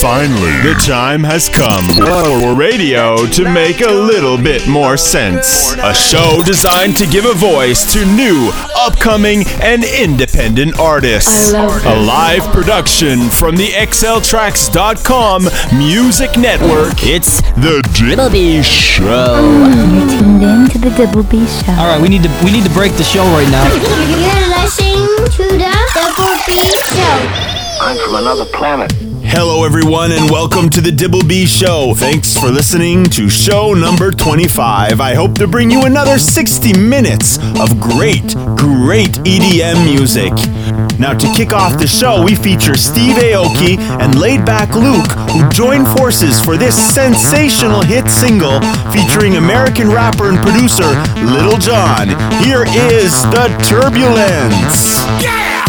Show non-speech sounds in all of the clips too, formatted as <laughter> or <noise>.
Finally, the time has come for radio to make a little bit more sense. A show designed to give a voice to new, upcoming, and independent artists. A live production from the XLTracks.com music network. It's the Dibble B Show. You're tuned in to the Double B Show. All right, we need to we need to break the show right now. You're listening to the Double B Show. I'm from another planet. Hello, everyone, and welcome to the Dibble B Show. Thanks for listening to show number 25. I hope to bring you another 60 minutes of great, great EDM music. Now, to kick off the show, we feature Steve Aoki and Laidback Luke, who join forces for this sensational hit single featuring American rapper and producer Lil Jon. Here is The Turbulence. Hey,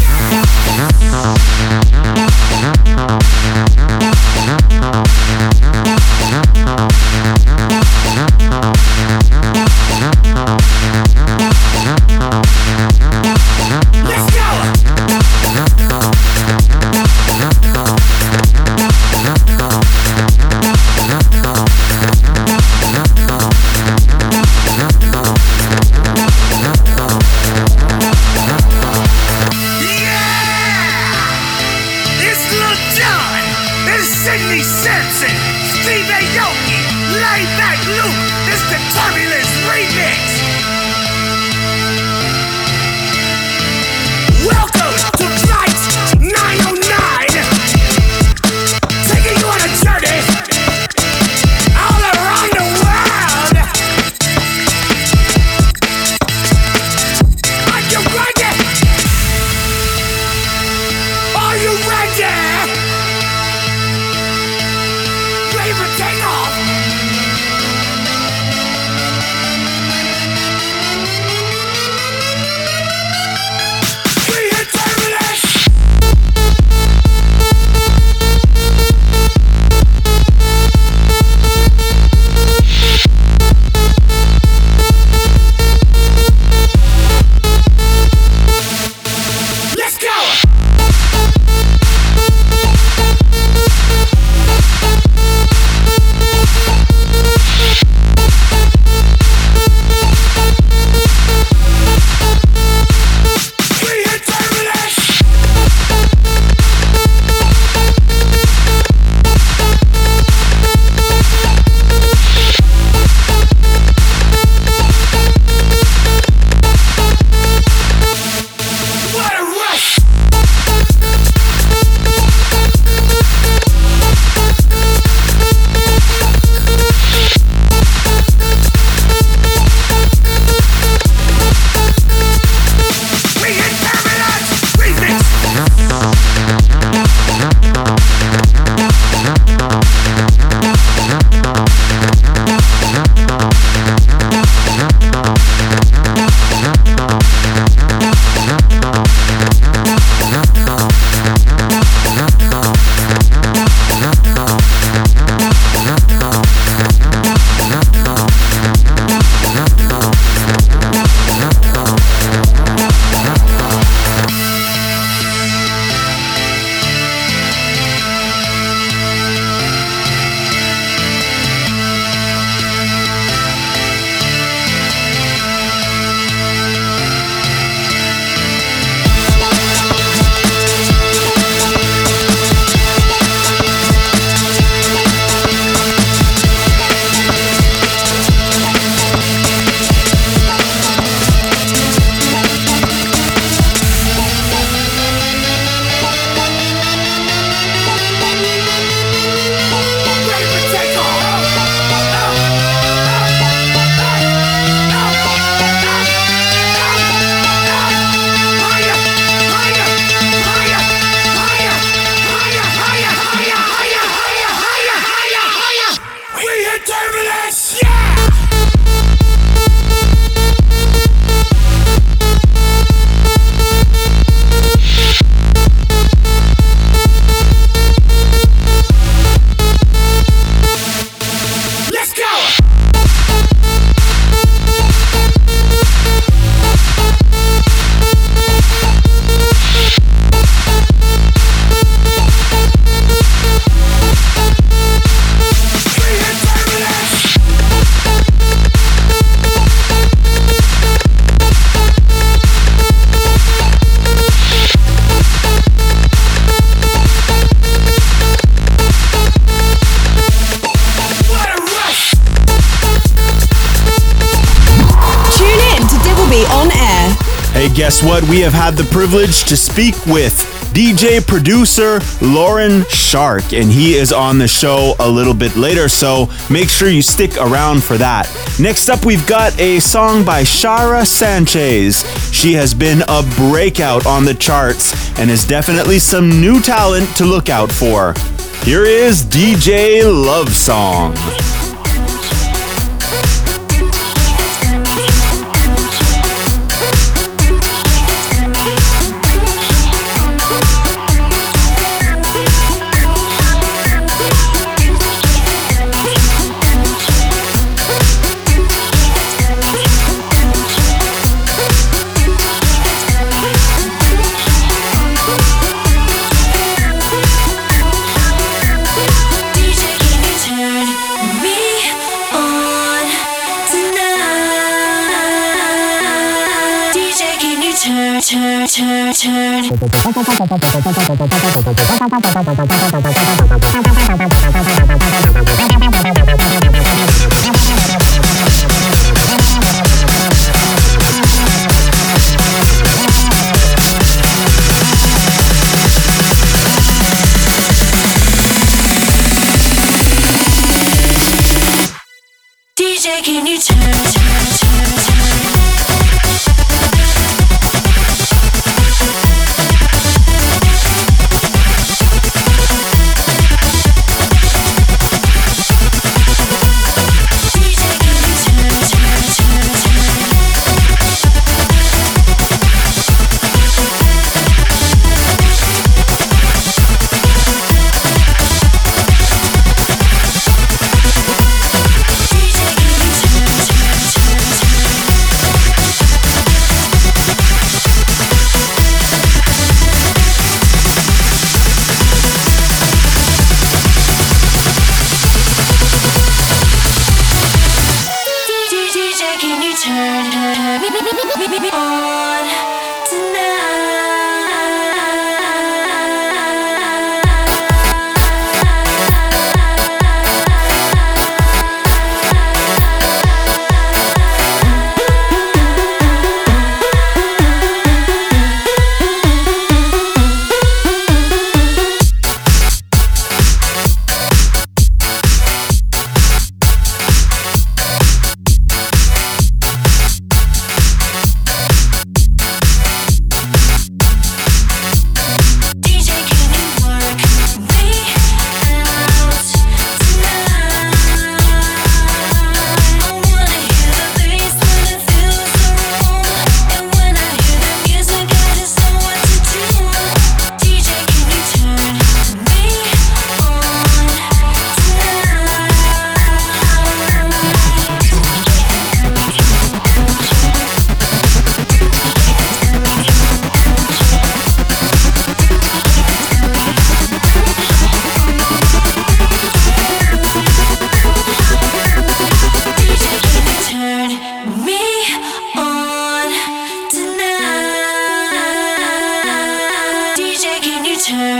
guess what? We have had the privilege to speak with DJ producer Laurent Schark, and he is on the show a little bit later, so make sure you stick around for that. Next up, we've got a song by Shara Sanchez. She has been a breakout on the charts and is definitely some new talent to look out for. Here is DJ Love Song. Turn. <laughs>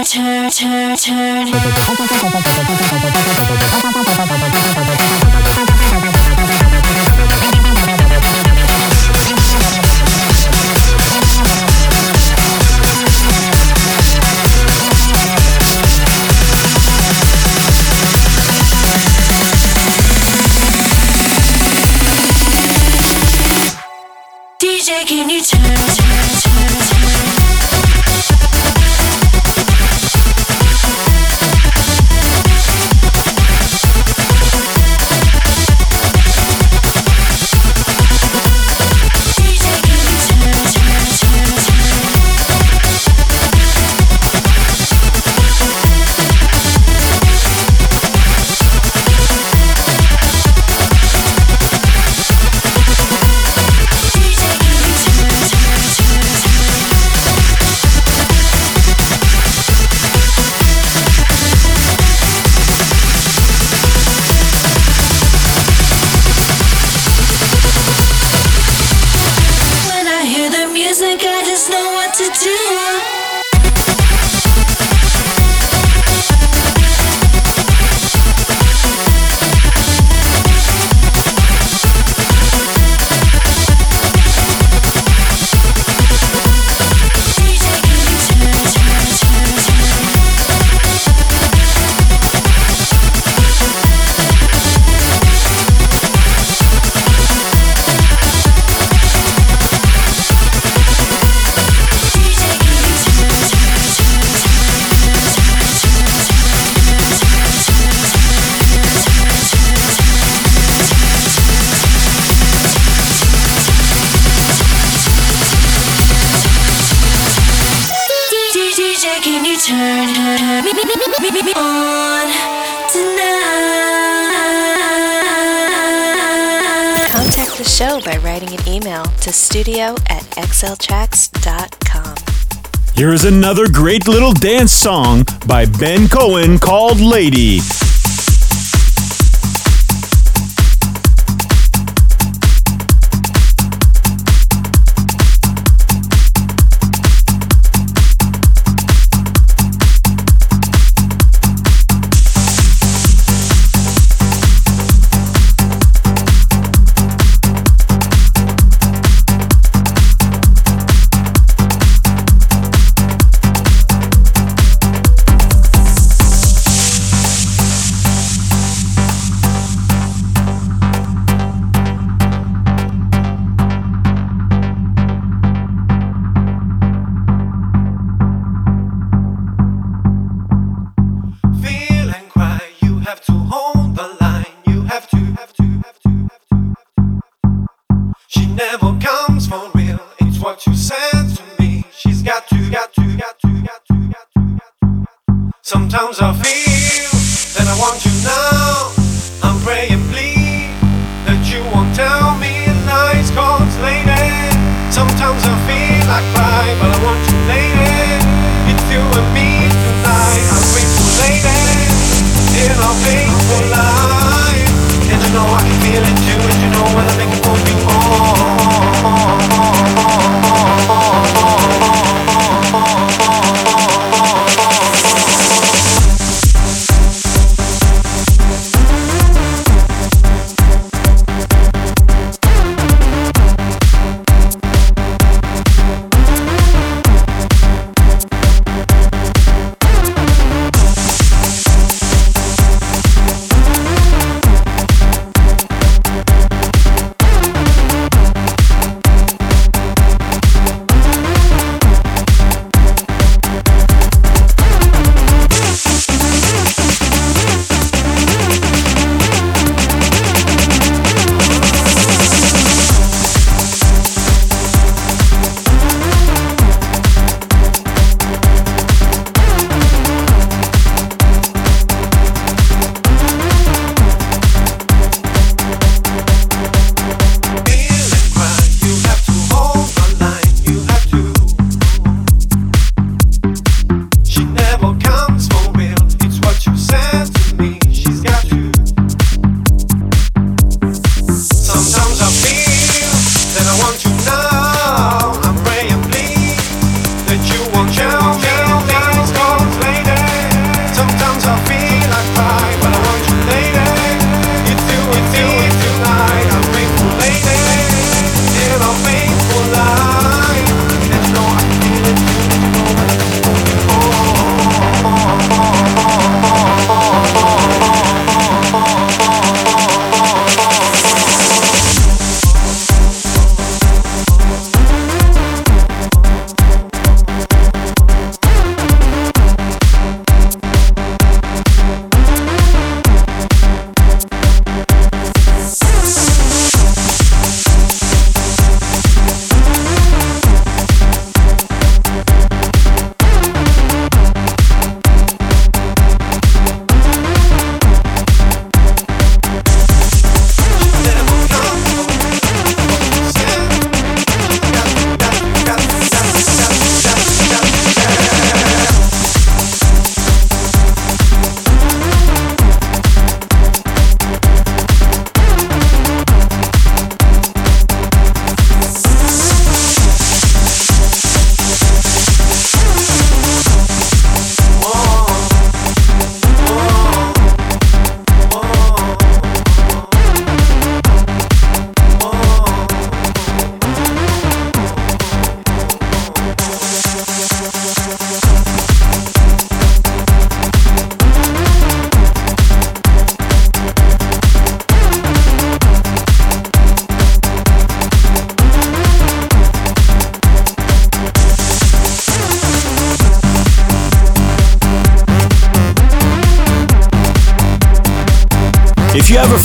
turn, turn, turn. Contact the show by writing an email to studio at xltracks.com. Here is another great little dance song by Ben Cohen called Lady. life, and I know I can feel it too.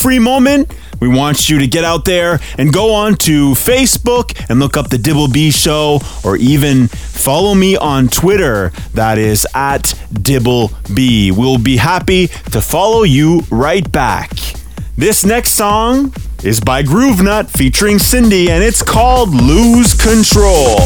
free moment, we want you to get out there and go on to Facebook and look up The Dibble B Show or even follow me on Twitter. That is at Dibble B. We'll be happy to follow you right back. This next song is by Groove Nut featuring Cindy and it's called Lose Control.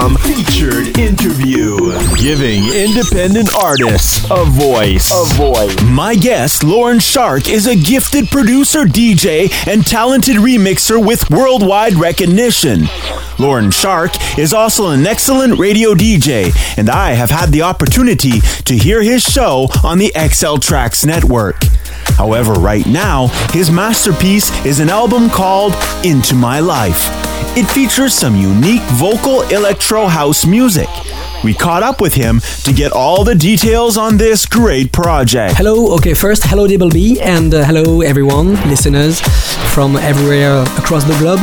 An featured interview. Giving independent artists a voice. A voice. My guest, Laurent Schark, is a gifted producer, DJ, and talented remixer with worldwide recognition. Laurent Schark is also an excellent radio DJ, and I have had the opportunity to hear his show on the XL Tracks network. However, right now, his masterpiece is an album called Into My Life. It features some unique vocal electro house music. We caught up with him to get all the details on this great project. Hello, okay, first, hello Double B, and uh, hello everyone, listeners from everywhere across the globe.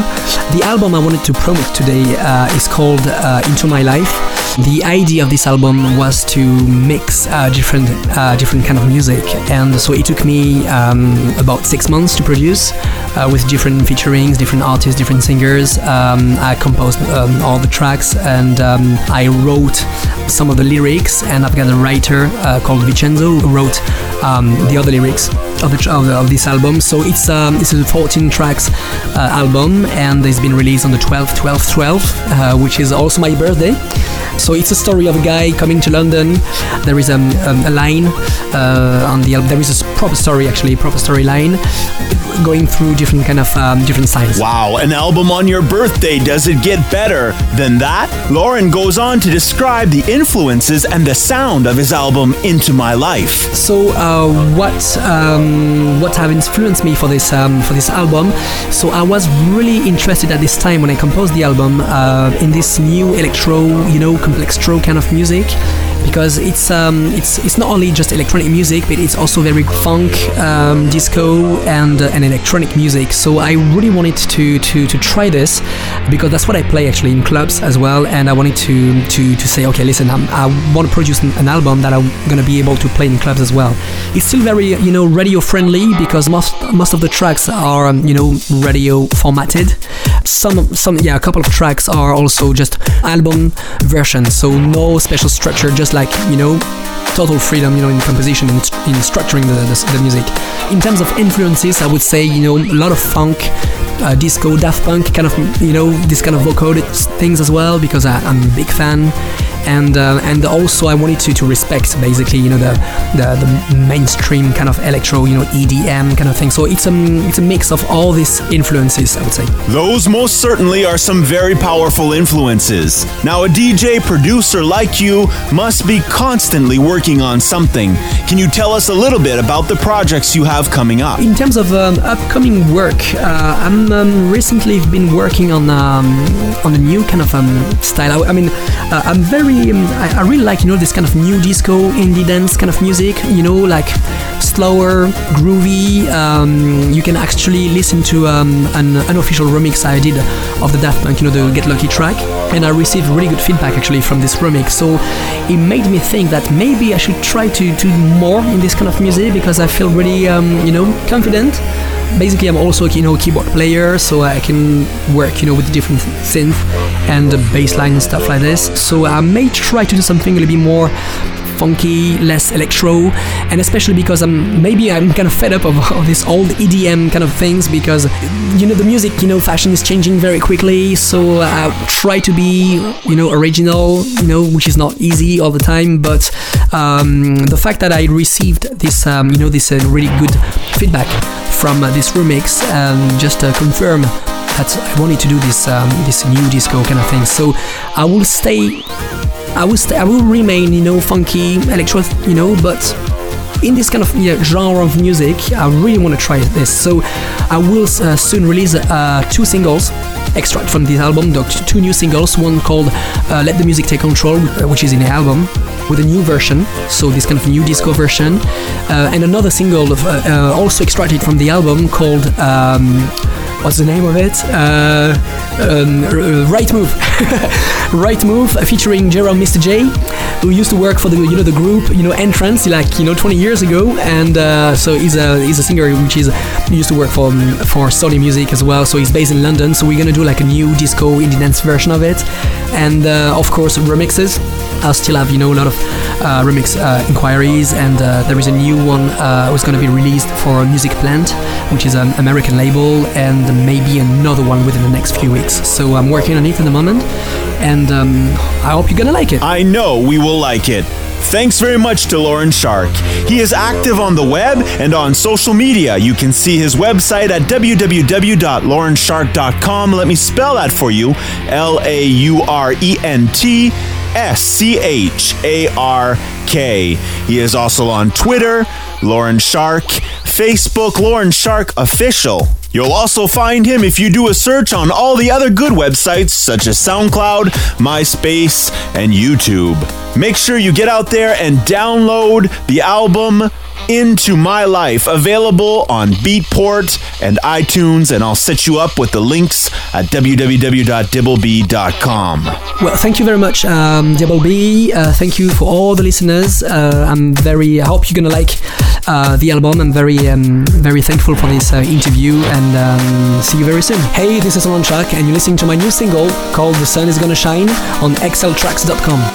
The album I wanted to promote today uh, is called uh, Into My Life. The idea of this album was to mix uh, different uh, different kind of music, and so it took me um, about six months to produce uh, with different featurings, different artists, different singers. Um, I composed um, all the tracks and um, I wrote some of the lyrics, and I've got a writer uh, called Vincenzo who wrote um, the other lyrics of, the, of, of, this album. So it's um, it's a 14 tracks uh, album, and it's been released on the 12th, 12th, 12th, which is also my birthday. So it's a story of a guy coming to London. There is um, um, a line uh, on the album. There is a proper story, actually, proper storyline going through different kind of um, different signs. Wow, an album on your birthday. Does it get better than that? Laurent goes on to describe the influences and the sound of his album Into My Life. So uh, what um, what have influenced me for this um, for this album? So I was really interested at this time when I composed the album uh, in this new electro, you know, complex stroke kind of music because it's um, it's it's not only just electronic music, but it's also very funk, um, disco, and uh, and electronic music. So I really wanted to to to try this because that's what I play actually in clubs as well, and I wanted to to to say, okay, listen, I'm, i want to produce an album that I'm gonna be able to play in clubs as well. It's still very you know radio friendly because most most of the tracks are um, you know radio formatted. Some some yeah, a couple of tracks are also just album versions, so no special structure, just like you know total freedom you know in composition and in structuring the, the, the, music. In terms of influences i would say you know a lot of funk uh, disco daft punk kind of you know this kind of vocal things as well because I, i'm a big fan and uh, and also I wanted to, to respect basically you know the, the, the mainstream kind of electro you know EDM kind of thing. So it's a it's a mix of all these influences I would say. Those most certainly are some very powerful influences. Now a DJ producer like you must be constantly working on something. Can you tell us a little bit about the projects you have coming up? In terms of um, upcoming work, uh, I'm um, recently been working on um, on a new kind of um, style. I, I mean, uh, I'm very um, I, I, really like you know this kind of new disco indie dance kind of music you know like slower groovy um, you can actually listen to um, an unofficial remix I did of the Daft Punk you know the Get Lucky track and I received really good feedback actually from this remix. So it made me think that maybe I should try to do more in this kind of music because I feel really um, you know confident basically I'm also you know a keyboard player so I can work you know with different synth and bass line and stuff like this. So I may try to do something a little bit more funky, less electro, and especially because I'm maybe I'm kind of fed up of all these old EDM kind of things because you know the music, you know, fashion is changing very quickly. So I try to be, you know, original, you know, which is not easy all the time. But um, the fact that I received this, um, you know, this uh, really good feedback from uh, this remix um, just uh, confirm that I wanted to do this um, this new disco kind of thing. So I will stay I will st- I will remain, you know, funky, electro, you know, but in this kind of genre of music, I really want to try this. So I will uh, soon release uh, two singles extract from this album, two new singles, one called uh, Let the Music Take Control, uh, which is in the album, with a new version, so this kind of new disco version, uh, and another single of, uh, also extracted from the album called um, what's the name of it? Uh, um, right Move, <laughs> Right Move, featuring Jerome Mr. J, who used to work for the you know the group you know Entrance like you know 20 years ago, and uh, so he's a he's a singer which is used to work for for Sony Music as well. So he's based in London. So we're gonna do like a new disco indie dance version of it, and uh, of course remixes. I still have you know a lot of uh, remix uh, inquiries, and uh, there is a new one uh, was to be released for Music Plant, which is an American label, and and maybe another one within the next few weeks. So I'm working on it at the moment, and um, I hope you're gonna like it. I know we will like it. Thanks very much to Laurent Schark. He is active on the web and on social media. You can see his website at www.laurentschark.com. Let me spell that for you L A U R E N T S C H A R K. He is also on Twitter, Laurent Schark, Facebook, Laurent Schark Official. You'll also find him if you do a search on all the other good websites such as SoundCloud, MySpace, and YouTube. Make sure you get out there and download the album Into My Life, available on Beatport and iTunes, and I'll set you up with the links at www.dibbleb.com. Well, thank you very much, um, B. Uh, thank you for all the listeners. Uh, I'm very. I hope you're gonna like uh, the album. I'm very, um, very thankful for this uh, interview, and um, see you very soon. Hey, this is Alon Chuck, and you're listening to my new single called "The Sun Is Gonna Shine" on XLTracks.com.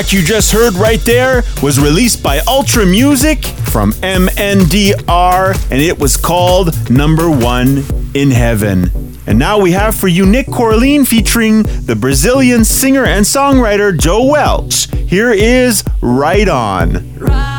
track you just heard right there was released by Ultra Music from MNDR, and it was called Number One in Heaven. And now we have for you Nick Corleone featuring the Brazilian singer and songwriter Joe Welch. Here is Right On. Right.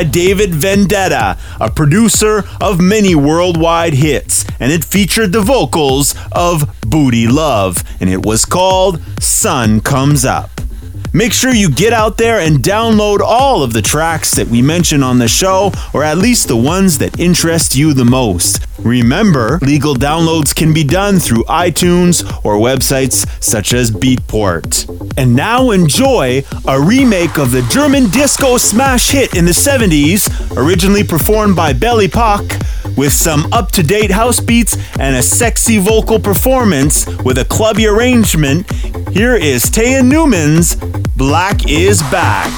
By David Vendetta, a producer of many worldwide hits, and it featured the vocals of Booty Love, and it was called Sun Comes Up. Make sure you get out there and download all of the tracks that we mention on the show, or at least the ones that interest you the most. Remember, legal downloads can be done through iTunes or websites such as Beatport. And now enjoy a remake of the German disco smash hit in the 70s, originally performed by Belle Epoque, with some up to date house beats and a sexy vocal performance with a clubby arrangement. Here is Taya Newman's Black is Back.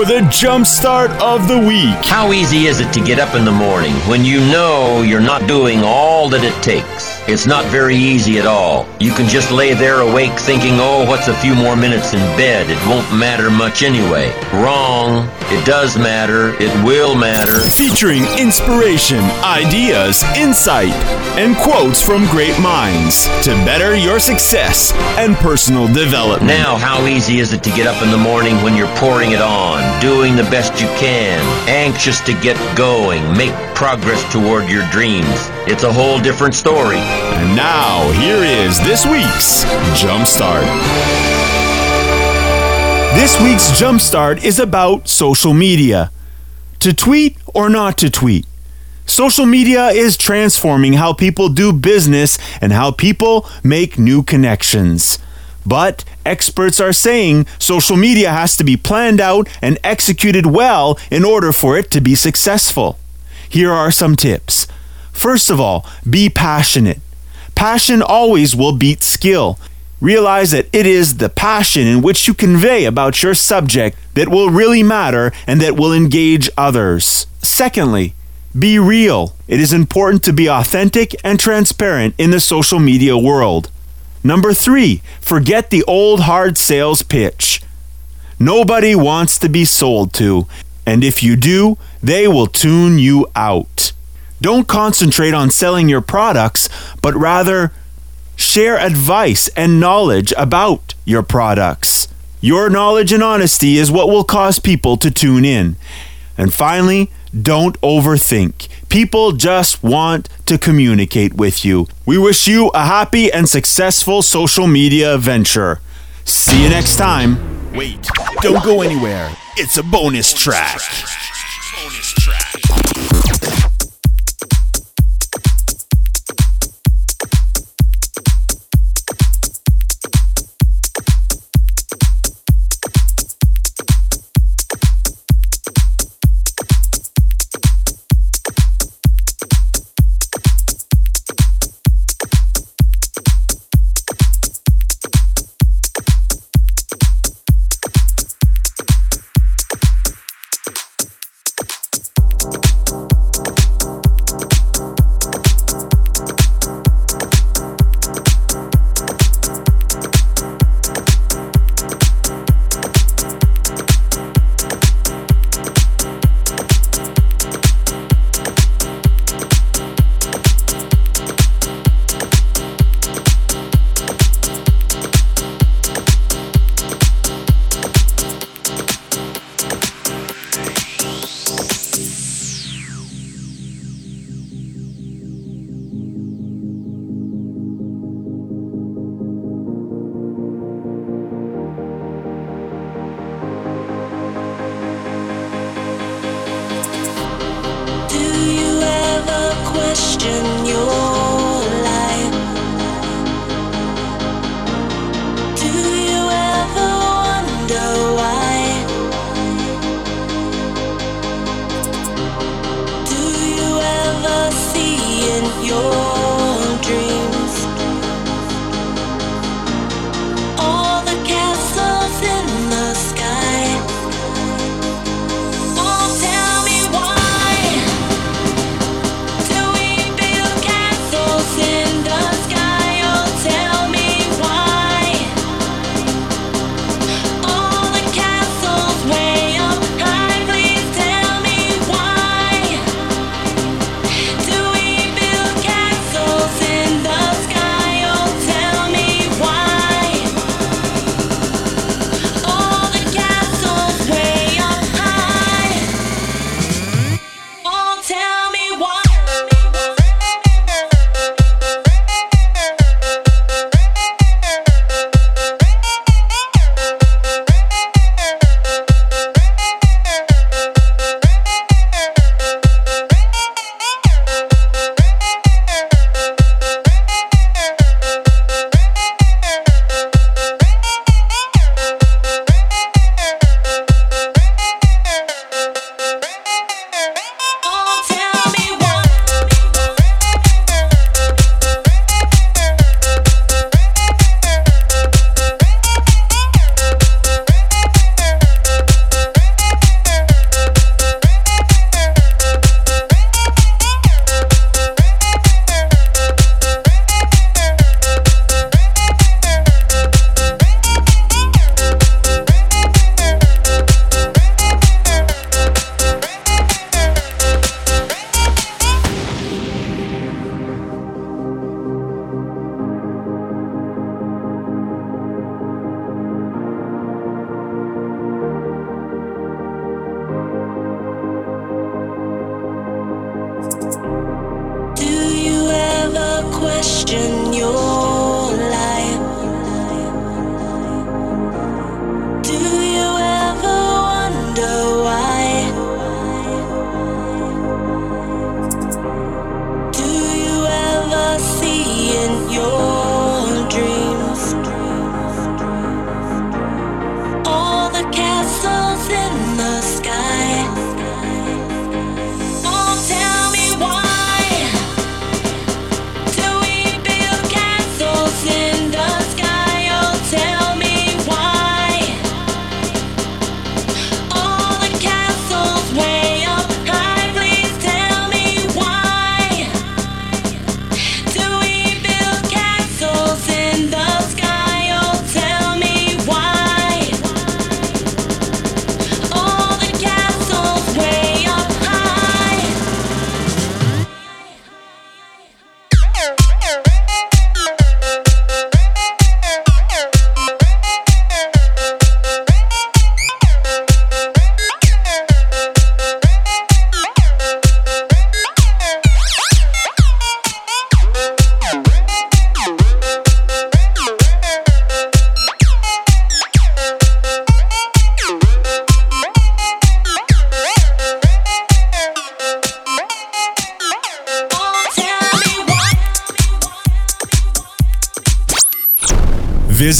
For the jumpstart of the week. How easy is it to get up in the morning when you know you're not doing all that it takes? It's not very easy at all. You can just lay there awake thinking, oh, what's a few more minutes in bed? It won't matter much anyway. Wrong. It does matter. It will matter. Featuring inspiration, ideas, insight, and quotes from great minds to better your success and personal development. Now, how easy is it to get up in the morning when you're pouring it on, doing the best you can, anxious to get going, make progress toward your dreams? It's a whole different story. And now, here is this week's Jumpstart. This week's Jumpstart is about social media. To tweet or not to tweet? Social media is transforming how people do business and how people make new connections. But experts are saying social media has to be planned out and executed well in order for it to be successful. Here are some tips. First of all, be passionate. Passion always will beat skill. Realize that it is the passion in which you convey about your subject that will really matter and that will engage others. Secondly, be real. It is important to be authentic and transparent in the social media world. Number three, forget the old hard sales pitch. Nobody wants to be sold to, and if you do, they will tune you out. Don't concentrate on selling your products, but rather share advice and knowledge about your products. Your knowledge and honesty is what will cause people to tune in. And finally, don't overthink. People just want to communicate with you. We wish you a happy and successful social media venture. See you next time. Wait, don't go anywhere. It's a bonus track. Bonus track.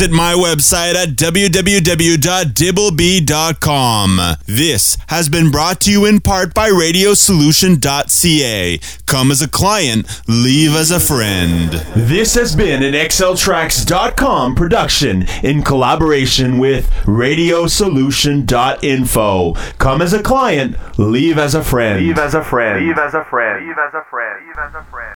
Visit my website at www.dibblebee.com. This has been brought to you in part by radiosolution.ca. Come as a client, leave as a friend. This has been an XLTracks.com production in collaboration with radiosolution.info. Come as a client, leave as a friend. Leave as a friend. Leave as a friend. Leave as a friend. Leave as a friend.